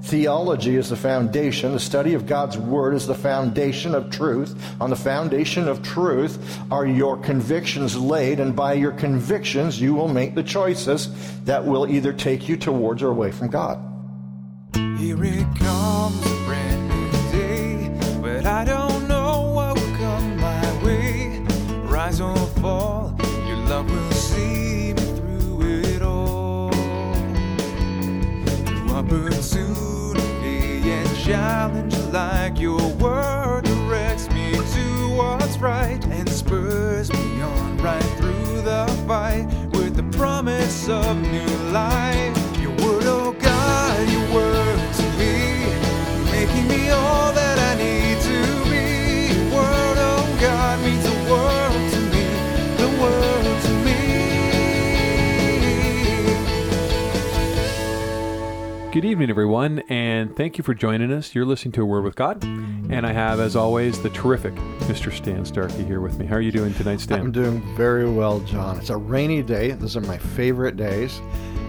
Theology is the foundation. The study of God's Word is the foundation of truth. On the foundation of truth are your convictions laid, and by your convictions, you will make the choices that will either take you towards or away from God. Here it comes, a brand new day, but I don't know what will come my way. Rise or fall, your love will challenge, like your word directs me to what's right and spurs me on right through the fight with the promise of new life. Good evening, everyone, and thank you for joining us. You're listening to A Word with God, and I have, as always, the terrific Mr. Stan Starkey here with me. How are you doing tonight, Stan? I'm doing very well, John. It's a rainy day. Those are my favorite days.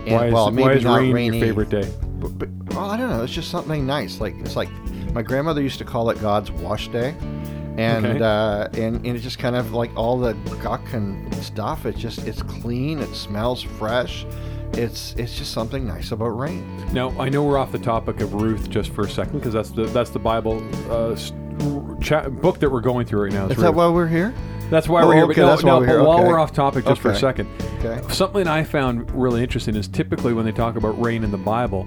And, why is, well, maybe why is not rain rainy, your favorite day? But, but, well, I don't know. It's just something nice. Like it's like my grandmother used to call it God's wash day, and Okay. uh, and, and it's just kind of like all the guck and stuff. It's just it's clean. It smells fresh. It's it's just something nice about rain. Now, I know we're off the topic of Ruth just for a second because that's the that's the Bible uh, cha- book that we're going through right now. Is that why we're here? That's why Oh, we're here. okay, but no, that's why no, we're but here, while okay. we're off topic, just for a second, Okay. something I found really interesting is typically when they talk about rain in the Bible,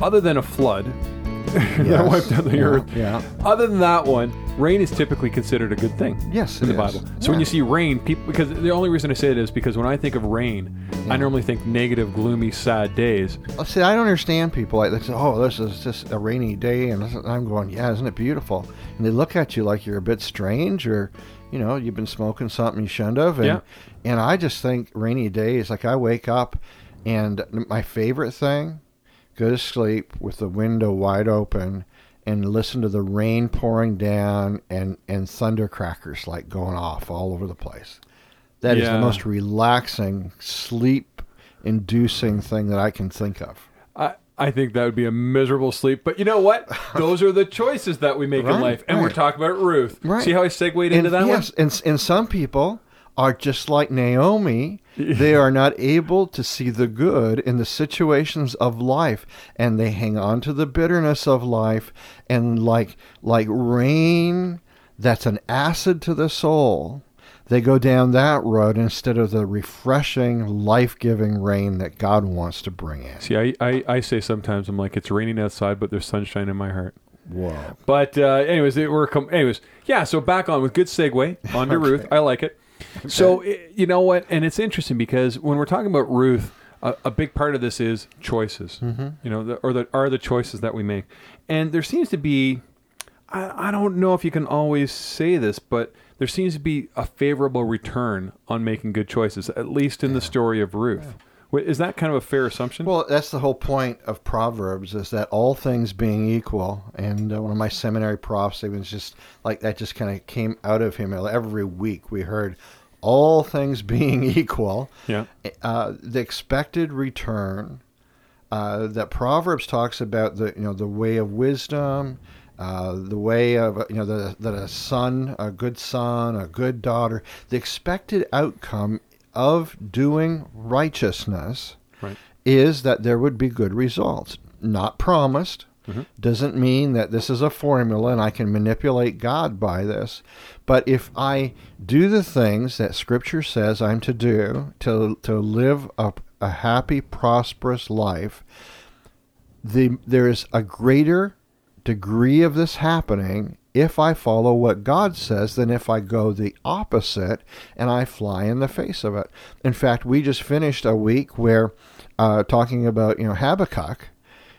other than a flood that wiped out the Yeah, earth, yeah. other than that one, rain is typically considered a good thing. Yes, in the is. Bible. So when you see rain, people because the only reason I say it is because when I think of rain, I normally think negative, gloomy, sad days. Well, See, I don't understand people like they say, "Oh, this is just a rainy day," and I'm going, "Yeah, isn't it beautiful?" And they look at you like you're a bit strange, or you know, you've been smoking something you shouldn't have. And, Yeah. And I just think rainy days, like I wake up, and my favorite thing, go to sleep with the window wide open. And listen to the rain pouring down and, and thunder crackers like going off all over the place. That is Yeah. the most relaxing, sleep inducing thing that I can think of. I, I think that would be a miserable sleep. But you know what? Those are the choices that we make in life. And we're talking about Ruth. Right. See how I segued into and, that yes, and, and some people are just like Naomi. they are not able to see the good in the situations of life, and they hang on to the bitterness of life, and like like rain that's an acid to the soul. They go down that road instead of the refreshing, life-giving rain that God wants to bring in. See, I, I, I say sometimes, I'm like, it's raining outside, but there's sunshine in my heart. Whoa! But uh, anyways, it, we're com- anyways, yeah. So back on with good segue on to Ruth. I like it. So i you know what, and it's interesting because when we're talking about Ruth, a, a big part of this is choices. Mm-hmm. You know, the, or the are the choices that we make, and there seems to be. I, I don't know if you can always say this, but there seems to be a favorable return on making good choices, at least in the story of Ruth. Wait, Is that kind of a fair assumption? Well, that's the whole point of Proverbs is that all things being equal. And uh, one of my seminary profs, it was just like that, just kind of came out of him. Every week we heard all things being equal. Yeah. Uh, the expected return uh, that Proverbs talks about the you know the way of wisdom, uh, the way of you know the, that a son, a good son, a good daughter, the expected outcome of doing righteousness Right. is that there would be good results. Not promised. Mm-hmm. Doesn't mean that this is a formula and I can manipulate God by this. But if I do the things that Scripture says I'm to do to, to live a, a happy, prosperous life, the, there is a greater degree of this happening if I follow what God says than if I go the opposite and I fly in the face of it. In fact, we just finished a week where uh, talking about you know Habakkuk,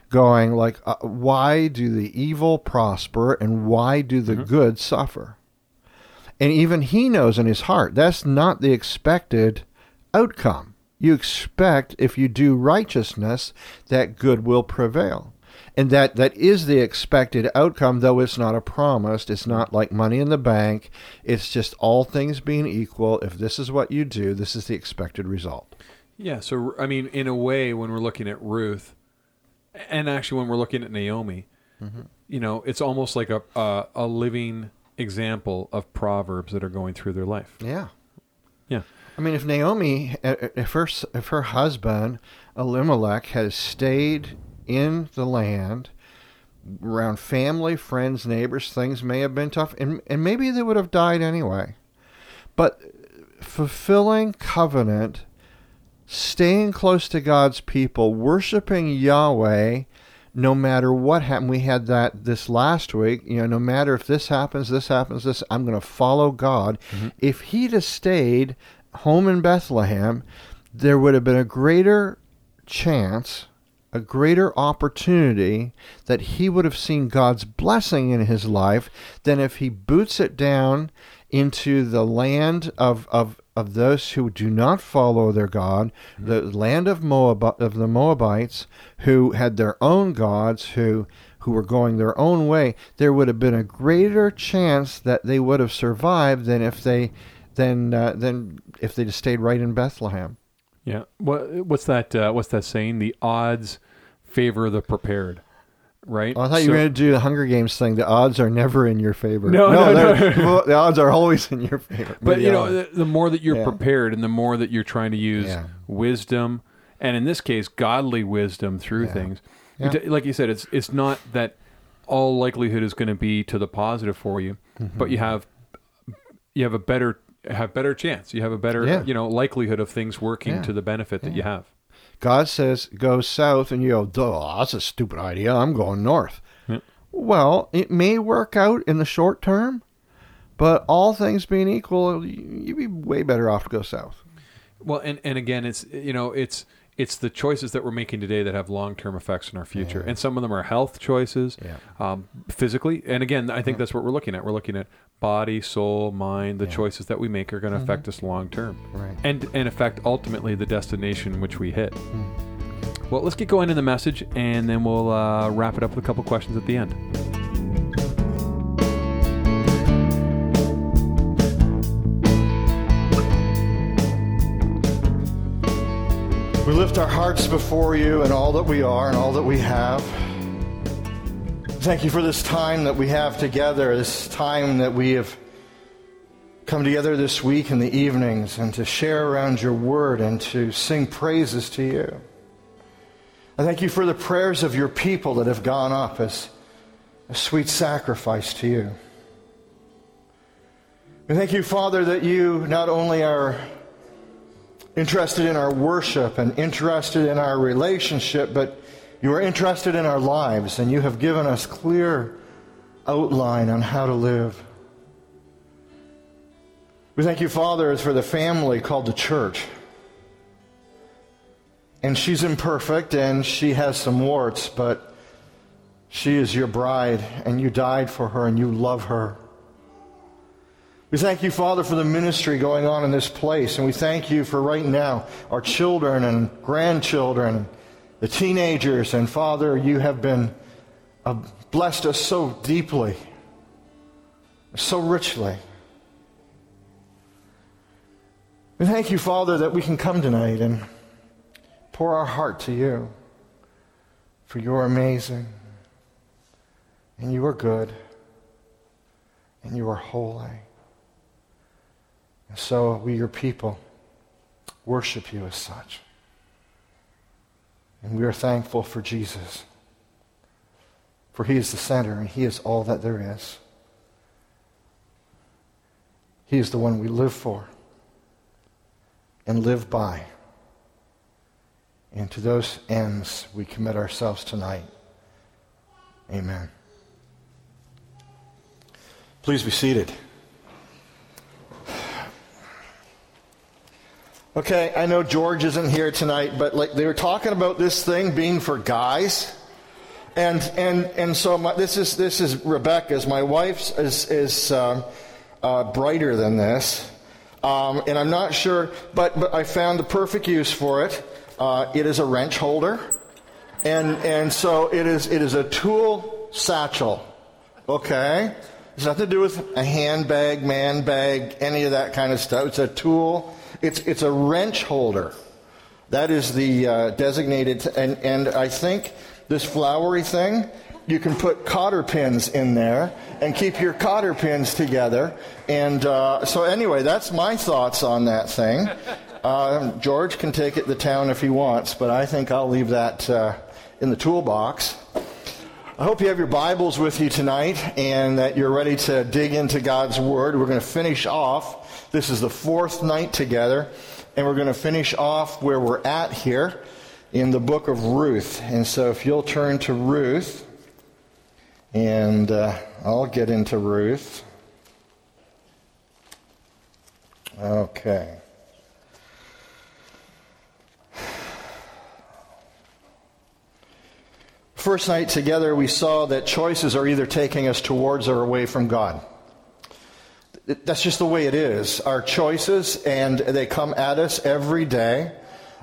going like, uh, why do the evil prosper and why do the good suffer? And even he knows in his heart that's not the expected outcome. You expect if you do righteousness that good will prevail. And that, that is the expected outcome, though it's not a promise. It's not like money in the bank. It's just all things being equal. If this is what you do, this is the expected result. Yeah, so I mean, in a way, when we're looking at Ruth, And actually, when we're looking at Naomi, mm-hmm. you know, it's almost like a, a a living example of proverbs that are going through their life. Yeah. Yeah. I mean, if Naomi, if her if her husband Elimelech has stayed in the land, around family, friends, neighbors, things may have been tough, and and maybe they would have died anyway. But fulfilling covenant, staying close to God's people, worshiping Yahweh, no matter what happened. We had that this last week. You know, no matter if this happens, this happens, this, I'm going to follow God. Mm-hmm. If he'd have stayed home in Bethlehem, there would have been a greater chance, a greater opportunity that he would have seen God's blessing in his life than if he boots it down into the land of, of, of those who do not follow their God, the land of Moab of the Moabites who had their own gods, who who were going their own way, there would have been a greater chance that they would have survived than if they than uh, than if they just stayed right in Bethlehem. Yeah. What what's that? Uh, what's that saying? The odds favor the prepared, right? Oh, I thought you were going to do the Hunger Games thing. The odds are never in your favor. No, no, they're- no. the odds are always in your favor. But you know, the, the more that you're Yeah. prepared, and the more that you're trying to use Yeah. wisdom, and in this case, godly wisdom through Yeah. things. Yeah. You like you said, it's it's not that all likelihood is going to be to the positive for you, Mm-hmm. but you have you have a better have better chance. You have a better Yeah. you know likelihood of things working Yeah. to the benefit that you have. God says go south, and you go, Duh, that's a stupid idea. I'm going north. Yeah. Well, it may work out in the short term, but all things being equal, you- you'd be way better off to go south. Well, and and again, it's you know it's it's the choices that we're making today that have long term effects in our future, and some of them are health choices, Yeah. um, physically. And again, I think that's what we're looking at. We're looking at body, soul, mind. The choices that we make are going to affect us long term, Right. and and affect ultimately the destination which we hit. Well, let's get going in the message, and then we'll uh, wrap it up with a couple questions at the end. We lift our hearts before you and all that we are and all that we have. Thank you for this time that we have together, this time that we have come together this week in the evenings and to share around your word and to sing praises to you. I thank you for the prayers of your people that have gone up as a sweet sacrifice to you. We thank you, Father, that you not only are interested in our worship and interested in our relationship, but you are interested in our lives, and you have given us clear outline on how to live. We thank you, Father, for the family called the church. And she's imperfect and she has some warts, but she is your bride, and you died for her and you love her. We thank you, Father, for the ministry going on in this place. And we thank you for right now our children and grandchildren, the teenagers. And Father, you have been uh, blessed us so deeply, so richly. We thank you, Father, that we can come tonight and pour our heart to you. For you are amazing, and you are good, and you are holy. And so we, your people, worship you as such. And we are thankful for Jesus. For he is the center and he is all that there is. He is the one we live for and live by. And to those ends we commit ourselves tonight. Amen. Please be seated. Okay, I know George isn't here tonight, but like they were talking about this thing being for guys, and and and so my, this is this is Rebecca's. My wife's is is um, uh, brighter than this, um, and I'm not sure, but but I found the perfect use for it. Uh, it is a wrench holder, and and so it is it is a tool satchel. Okay, it's nothing to do with a handbag, man bag, any of that kind of stuff. It's a tool. It's it's a wrench holder. That is the uh, designated, and and I think this flowery thing, you can put cotter pins in there and keep your cotter pins together. And uh, so, anyway, that's my thoughts on that thing. Uh, George can take it to town if he wants, but I think I'll leave that uh, in the toolbox. I hope you have your Bibles with you tonight and that you're ready to dig into God's Word. We're going to finish off. This is the fourth night together, and we're going to finish off where we're at here in the book of Ruth. And so, if you'll turn to Ruth, and uh, I'll get into Ruth. Okay. First night together, we saw that choices are either taking us towards or away from God. That's just the way it is. Our choices, and they come at us every day.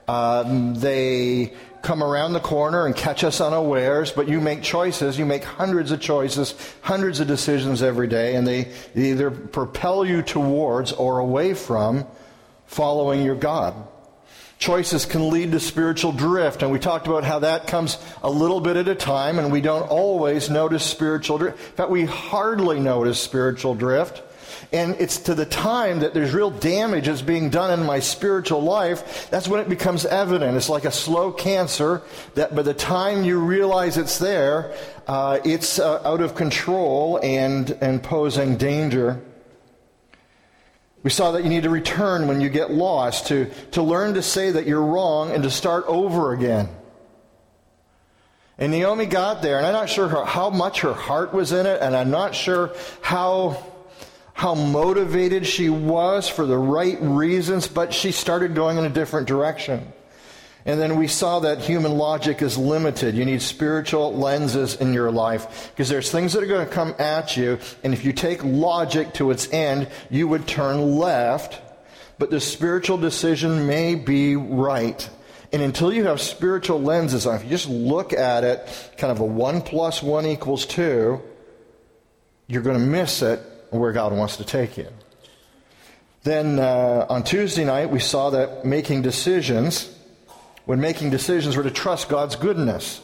Um, they come around the corner and catch us unawares, but you make choices. You make hundreds of choices, hundreds of decisions every day, and they either propel you towards or away from following your God. Choices can lead to spiritual drift, and we talked about how that comes a little bit at a time, and we don't always notice spiritual drift. In fact, we hardly notice spiritual drift and it's to the time that there's real damage that's being done in my spiritual life, that's when it becomes evident. It's like a slow cancer that by the time you realize it's there, uh, it's uh, out of control and, and posing danger. We saw that you need to return when you get lost, to, to learn to say that you're wrong and to start over again. And Naomi got there, and I'm not sure how much her heart was in it, and I'm not sure how how motivated she was for the right reasons, but she started going in a different direction. And then we saw that human logic is limited. You need spiritual lenses in your life because there's things that are going to come at you, and if you take logic to its end, you would turn left, but the spiritual decision may be right. And until you have spiritual lenses on, if you just look at it, kind of a one plus one equals two, you're going to miss it where God wants to take you. Then uh, on Tuesday night, we saw that making decisions, when making decisions, we're to trust God's goodness.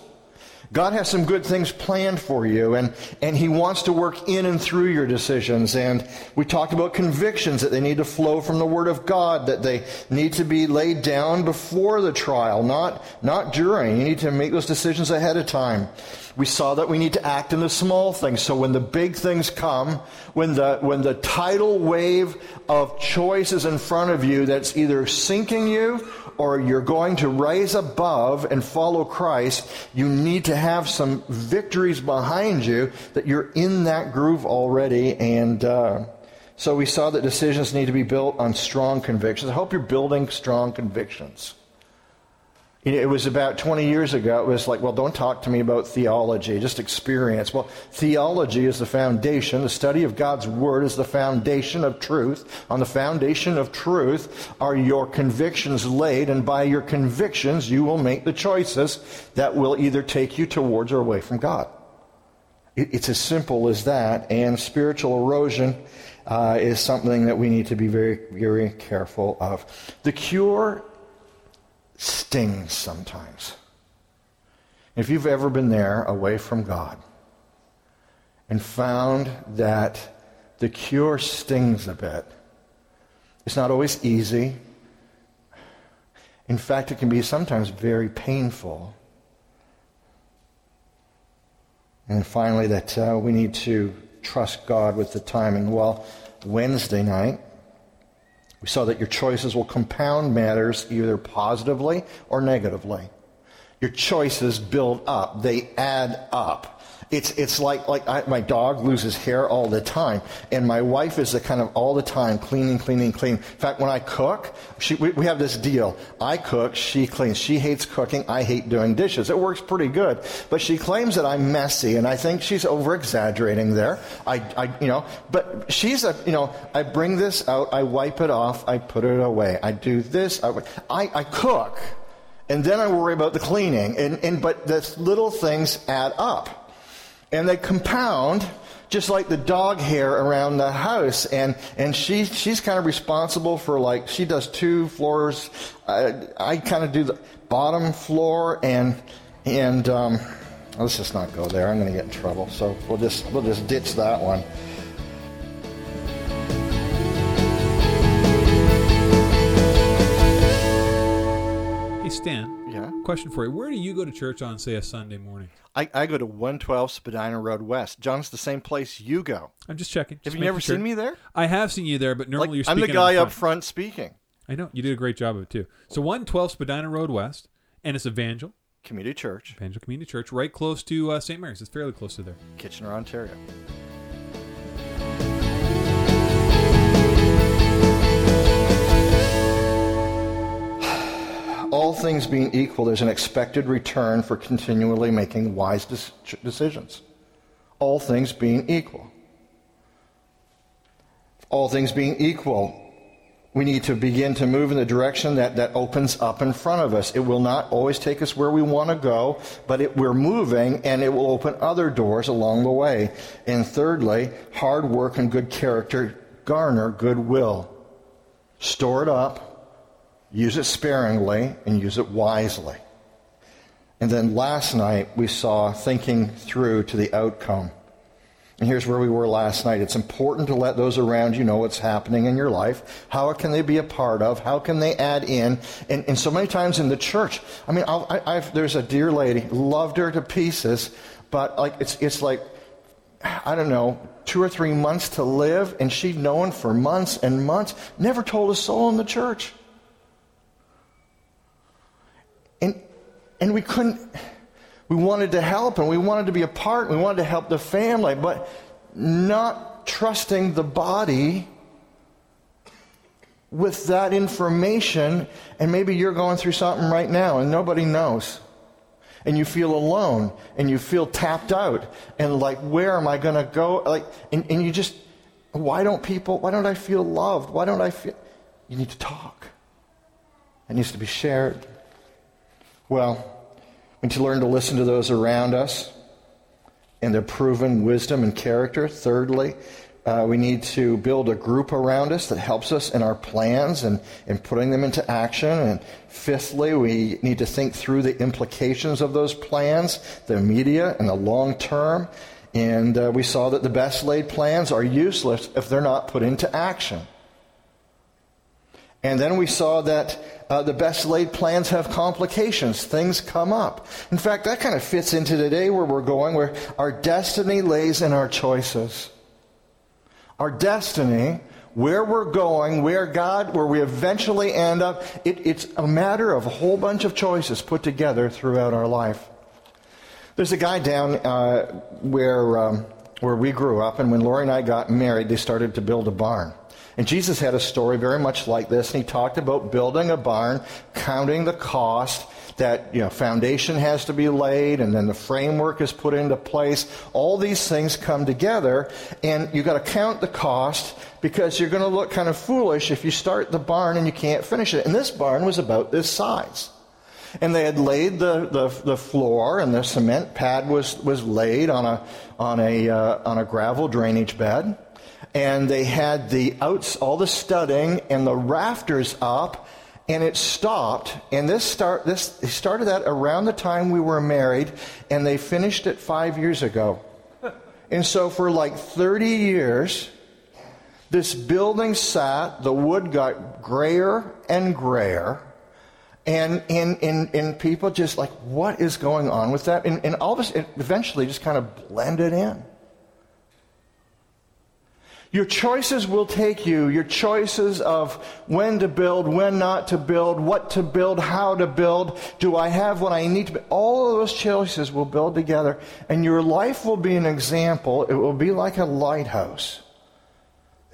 God has some good things planned for you, and, and He wants to work in and through your decisions. And we talked about convictions that they need to flow from the Word of God, that they need to be laid down before the trial, not, not during. You need to make those decisions ahead of time. We saw that we need to act in the small things. So when the big things come, when the, when the tidal wave of choice is in front of you that's either sinking you or you're going to rise above and follow Christ, you need to have some victories behind you that you're in that groove already. And uh, so we saw that decisions need to be built on strong convictions. I hope you're building strong convictions. It was about 20 years ago. It was like, well, don't talk to me about theology, just experience. Well, theology is the foundation. The study of God's Word is the foundation of truth. On the foundation of truth are your convictions laid, and by your convictions, you will make the choices that will either take you towards or away from God. It's as simple as that, and spiritual erosion uh, is something that we need to be very, very careful of. The cure stings sometimes. If you've ever been there away from God and found that the cure stings a bit, it's not always easy. In fact, it can be sometimes very painful. And finally, that uh, we need to trust God with the timing. Well, Wednesday night, we saw that your choices will compound matters either positively or negatively. Your choices build up, they add up. It's, it's like, like I, my dog loses hair all the time. And my wife is the kind of all the time cleaning, cleaning, cleaning. In fact, when I cook, she, we, we have this deal. I cook, she cleans. She hates cooking, I hate doing dishes. It works pretty good. But she claims that I'm messy, and I think she's over exaggerating there. I, I, you know, but she's a, you know, I bring this out, I wipe it off, I put it away. I do this, I, I, I cook. And then I worry about the cleaning. And, and, but the little things add up and they compound just like the dog hair around the house and and she she's kind of responsible for like she does two floors i, I kind of do the bottom floor and and um, let's just not go there. I'm going to get in trouble. So we'll just we'll just ditch that one. Hey, Stan, Yeah. question for you. Where do you go to church on, say, a Sunday morning? I, I go to 112 Spadina Road West. John's the same place you go. I'm just checking. Have you never sure. seen me there? I have seen you there, but normally Like, you're I'm the guy up front. front speaking. I know. You did a great job of it, too. So 112 Spadina Road West, and it's Evangel, Community Church, Evangel Community Church, right close to uh, St. Mary's. It's fairly close to there. Kitchener, Ontario. All things being equal, there's an expected return for continually making wise decisions. All things being equal. All things being equal, we need to begin to move in the direction that, that opens up in front of us. It will not always take us where we want to go, but it, we're moving and it will open other doors along the way. And thirdly, hard work and good character garner goodwill. Store it up, use it sparingly, and use it wisely. And then last night we saw thinking through to the outcome. And here's where we were last night. It's important to let those around you know what's happening in your life. How can they be a part of? How can they add in? And, and so many times in the church, I mean, I, there's a dear lady, loved her to pieces, but like it's, it's like, I don't know, two or three months to live, and she'd known for months and months, never told a soul in the church. And, and we couldn't, we wanted to help and we wanted to be a part, we wanted to help the family, but not trusting the body with that information. And maybe you're going through something right now and nobody knows. And you feel alone and you feel tapped out and like, where am I going to go? Like, and, and you just, why don't people, why don't I feel loved? Why don't I feel, you need to talk. It needs to be shared. Well, we need to learn to listen to those around us and their proven wisdom and character. Thirdly, uh, we need to build a group around us that helps us in our plans and, and putting them into action. And fifthly, we need to think through the implications of those plans, the immediate and the long term. And uh, we saw that the best laid plans are useless if they're not put into action. And then we saw that uh, the best laid plans have complications. Things come up. In fact, that kind of fits into today where we're going, where our destiny lays in our choices. Our destiny, where we're going, where God, where we eventually end up, it, it's a matter of a whole bunch of choices put together throughout our life. There's a guy down uh, where, um, where we grew up, and when Lori and I got married, they started to build a barn. And Jesus had a story very much like this, and he talked about building a barn, counting the cost, that you know, foundation has to be laid, and then the framework is put into place. All these things come together, and you've got to count the cost because you're going to look kind of foolish if you start the barn and you can't finish it. And this barn was about this size. And they had laid the, the, the floor, and the cement pad was, was laid on a, on, a, uh, on a gravel drainage bed and they had the outs, all the studding and the rafters up, and it stopped. And this start this they started that around the time we were married, and they finished it five years ago. And so for like 30 years, this building sat, the wood got grayer and grayer. And, and, and, and people just like, what is going on with that? And, and all of us it eventually just kind of blended in. Your choices will take you. Your choices of when to build, when not to build, what to build, how to build. Do I have what I need to build? All of those choices will build together. And your life will be an example. It will be like a lighthouse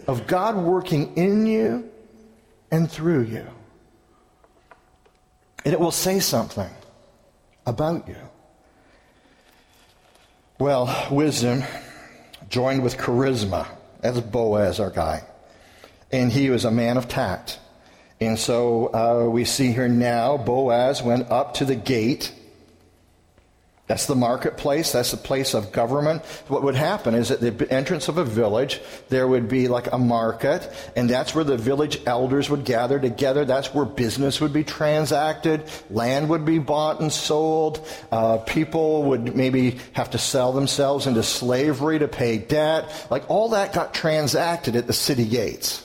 of God working in you and through you. And it will say something about you. Well, wisdom joined with charisma. That's Boaz, our guy. And he was a man of tact. And so uh, we see here now Boaz went up to the gate That's the marketplace. That's the place of government. What would happen is at the entrance of a village, there would be like a market, and that's where the village elders would gather together. That's where business would be transacted. Land would be bought and sold. Uh, people would maybe have to sell themselves into slavery to pay debt. Like all that got transacted at the city gates.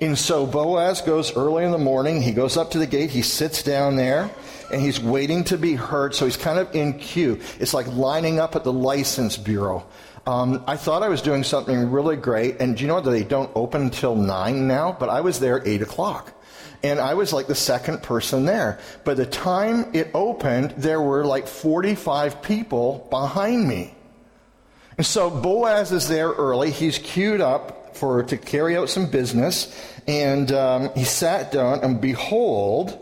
And so Boaz goes early in the morning. He goes up to the gate. He sits down there and he's waiting to be heard. So he's kind of in queue. It's like lining up at the license bureau. Um, I thought I was doing something really great. And do you know that they don't open until 9 now? But I was there at 8 o'clock. And I was like the second person there. By the time it opened, there were like 45 people behind me. And so Boaz is there early. He's queued up for to carry out some business, and um, he sat down, and behold,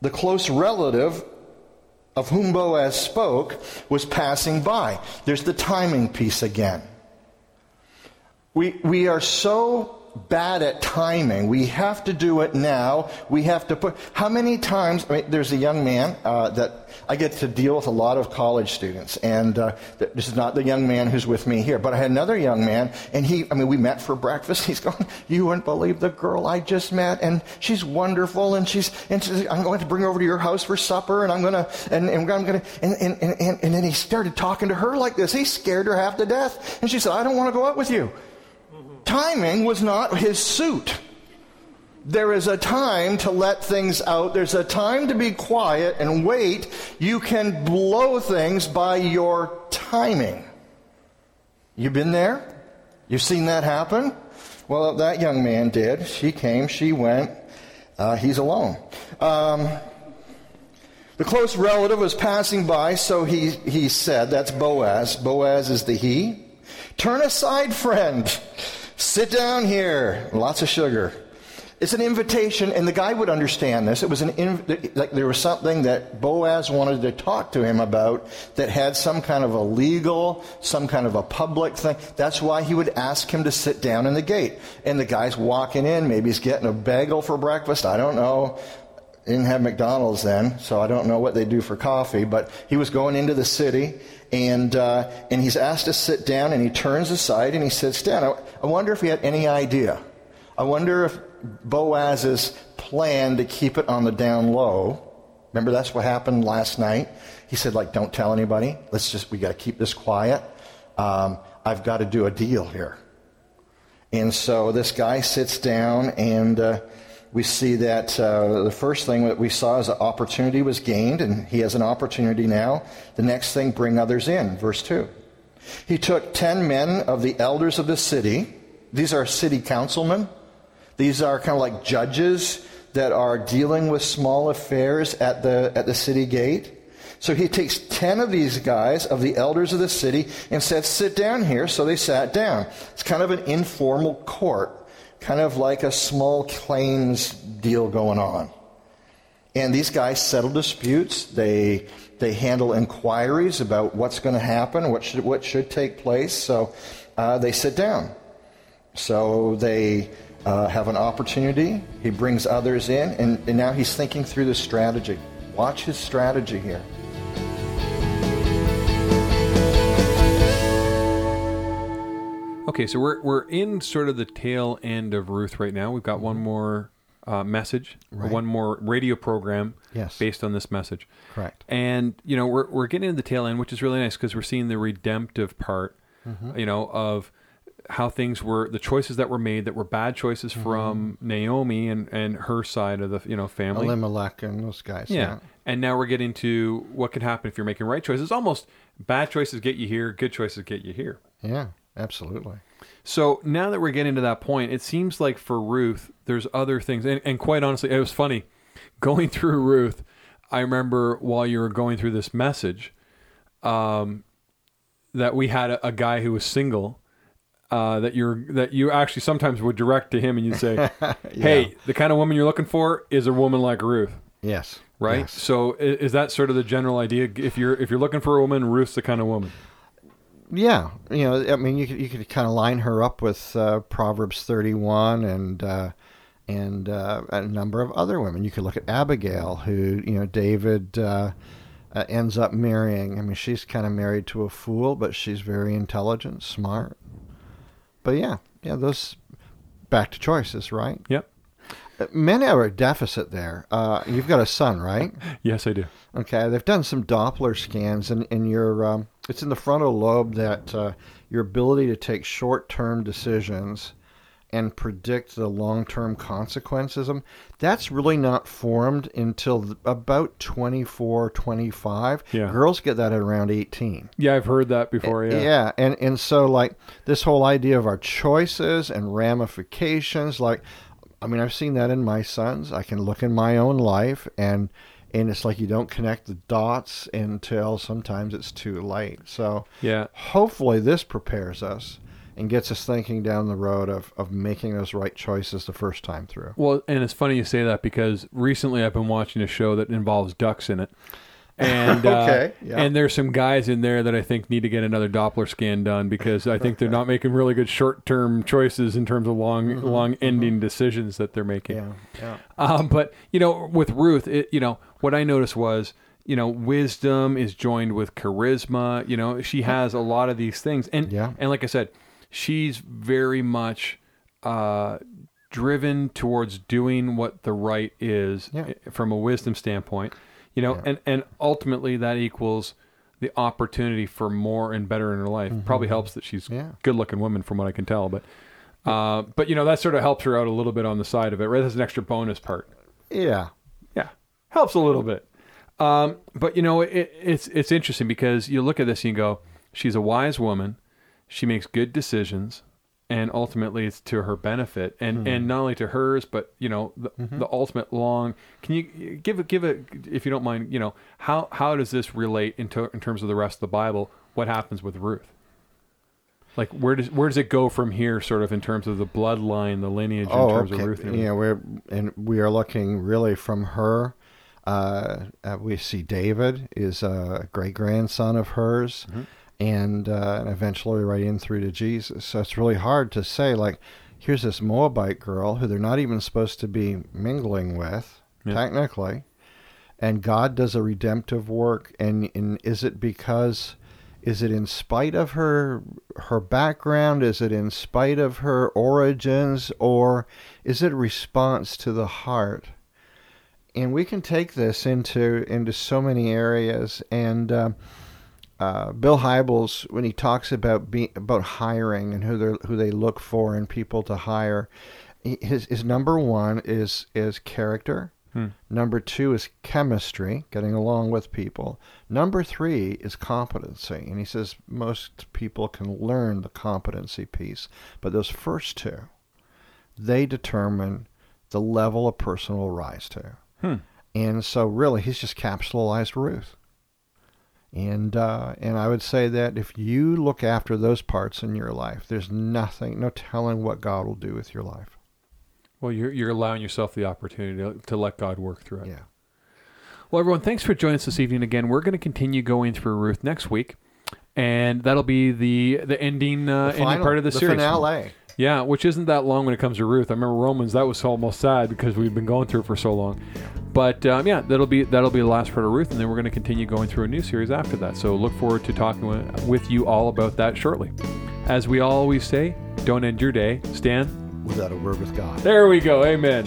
the close relative of whom Boaz spoke was passing by. There's the timing piece again. We, we are so bad at timing. We have to do it now. We have to put. How many times? I mean, there's a young man uh, that I get to deal with a lot of college students, and uh, this is not the young man who's with me here, but I had another young man, and he. I mean, we met for breakfast. He's going. You wouldn't believe the girl I just met, and she's wonderful, and she's. And she's, I'm going to bring her over to your house for supper, and I'm going to. And, and I'm going to. And, and, and, and then he started talking to her like this. He scared her half to death, and she said, "I don't want to go out with you." Timing was not his suit. There is a time to let things out. There's a time to be quiet and wait. You can blow things by your timing. You've been there? You've seen that happen? Well, that young man did. She came, she went. Uh, he's alone. Um, the close relative was passing by, so he, he said, that's Boaz. Boaz is the he. Turn aside, friend. Sit down here. Lots of sugar. It's an invitation, and the guy would understand this. It was an inv- like there was something that Boaz wanted to talk to him about that had some kind of a legal, some kind of a public thing. That's why he would ask him to sit down in the gate. And the guy's walking in. Maybe he's getting a bagel for breakfast. I don't know. Didn't have McDonald's then, so I don't know what they do for coffee. But he was going into the city, and uh, and he's asked to sit down, and he turns aside and he sits down. I, I wonder if he had any idea. I wonder if Boaz's plan to keep it on the down low. Remember, that's what happened last night. He said, like, don't tell anybody. Let's just we got to keep this quiet. Um, I've got to do a deal here. And so this guy sits down and. Uh, we see that uh, the first thing that we saw is an opportunity was gained, and he has an opportunity now. The next thing, bring others in. Verse 2. He took ten men of the elders of the city. These are city councilmen. These are kind of like judges that are dealing with small affairs at the, at the city gate. So he takes 10 of these guys, of the elders of the city, and said, Sit down here. So they sat down. It's kind of an informal court kind of like a small claims deal going on. And these guys settle disputes. They they handle inquiries about what's going to happen, what should what should take place. So uh, they sit down. So they uh, have an opportunity. He brings others in, and, and now he's thinking through the strategy. Watch his strategy here. Okay, so we're we're in sort of the tail end of Ruth right now. We've got one more uh, message, Right. one more radio program, Yes. based on this message. Correct. And you know, we're we're getting to the tail end, which is really nice because we're seeing the redemptive part, Mm-hmm. you know, of how things were, the choices that were made that were bad choices Mm-hmm. from Naomi and and her side of the you know family. Elimelech and those guys. Yeah. And now we're getting to what can happen if you're making right choices. Almost bad choices get you here, good choices get you here. Yeah, absolutely. So now that we're getting to that point, it seems like for Ruth, there's other things. And, and quite honestly, it was funny going through Ruth. I remember while you were going through this message, um, that we had a, a guy who was single. Uh, that you're that you actually sometimes would direct to him and you'd say, "Hey, the kind of woman you're looking for is a woman like Ruth." Yes. right? Yes. So i- is that sort of the general idea? If you're if you're looking for a woman, Ruth's the kind of woman. Yeah, you know, I mean, you could you could kind of line her up with uh, Proverbs thirty one and uh, and uh, a number of other women. You could look at Abigail, who you know David uh, uh, ends up marrying. I mean, she's kind of married to a fool, but she's very intelligent, smart. But yeah, yeah, those back to choices, right? Yep. Uh, Men are a deficit there. Uh, you've got a son, right? Yes, I do. Okay, they've done some Doppler scans, in and your um, it's in the frontal lobe that uh, your ability to take short-term decisions and predict the long-term consequences that's really not formed until about 24, 25. Yeah. Girls get that at around 18. Yeah, I've heard that before. Yeah. Yeah, and and so like this whole idea of our choices and ramifications, like I mean, I've seen that in my sons. I can look in my own life and and it's like you don't connect the dots until sometimes it's too late. So Yeah. hopefully this prepares us and gets us thinking down the road of, of making those right choices the first time through. Well, and it's funny you say that because recently I've been watching a show that involves ducks in it. And uh, yeah. and there's some guys in there that I think need to get another Doppler scan done because I think they're not making really good short-term choices in terms of long long-ending decisions that they're making. Yeah, yeah. Um, but you know, with Ruth, it, you know, what I noticed was, you know, wisdom is joined with charisma. You know, she has a lot of these things, and Yeah. and like I said, she's very much uh, driven towards doing what the right is Yeah. from a wisdom standpoint. You know, and and ultimately that equals the opportunity for more and better in her life. Probably helps that she's Mm-hmm. Yeah. good looking woman from what I can tell, but. Uh, but you know that sort of helps her out a little bit on the side of it, right? That's an extra bonus part. Yeah. Yeah, helps a little bit. Um, but you know, it, it's it's interesting because you look at this and you go, she's a wise woman, she makes good decisions, and ultimately it's to her benefit, and and not only to hers, but you know, the, the ultimate long. Can you give it give it if you don't mind? You know, how how does this relate into in terms of the rest of the Bible? What happens with Ruth? Like where does where does it go from here, sort of in terms of the bloodline, the lineage, in terms of Ruth? Yeah, we're and we are looking really from her. Uh, uh, we see David is a great grandson of hers, Mm-hmm. And uh, and eventually right in through to Jesus. So it's really hard to say like, here's this Moabite girl who they're not even supposed to be mingling with, Yeah. technically, and God does a redemptive work. And, and is it because is it in spite of her her background is it in spite of her origins or is it a response to the heart and we can take this into into so many areas and uh, uh, Bill Hybels, when he talks about be, about hiring and who they who they look for in people to hire, his his number one is is character. Number two is chemistry, getting along with people. Number three is competency, and he says most people can learn the competency piece, but those first two, they determine the level a person will rise to. Hmm. And so, really, he's just capsulized Ruth. And uh, and I would say that if you look after those parts in your life, there's nothing, no telling what God will do with your life. Well, you're you're allowing yourself the opportunity to, to let God work through it. Yeah. Well, everyone, thanks for joining us this evening. Again, we're going to continue going through Ruth next week, and that'll be the the ending uh, The ending part of the, the series. finale. Yeah, which isn't that long when it comes to Ruth. I remember Romans; that was almost sad because we've been going through it for so long. But um, yeah, that'll be that'll be the last part of Ruth, and then we're going to continue going through a new series after that. So look forward to talking with, with you all about that shortly. As we always say, don't end your day. Stan, Without a word with God. there we go. Amen.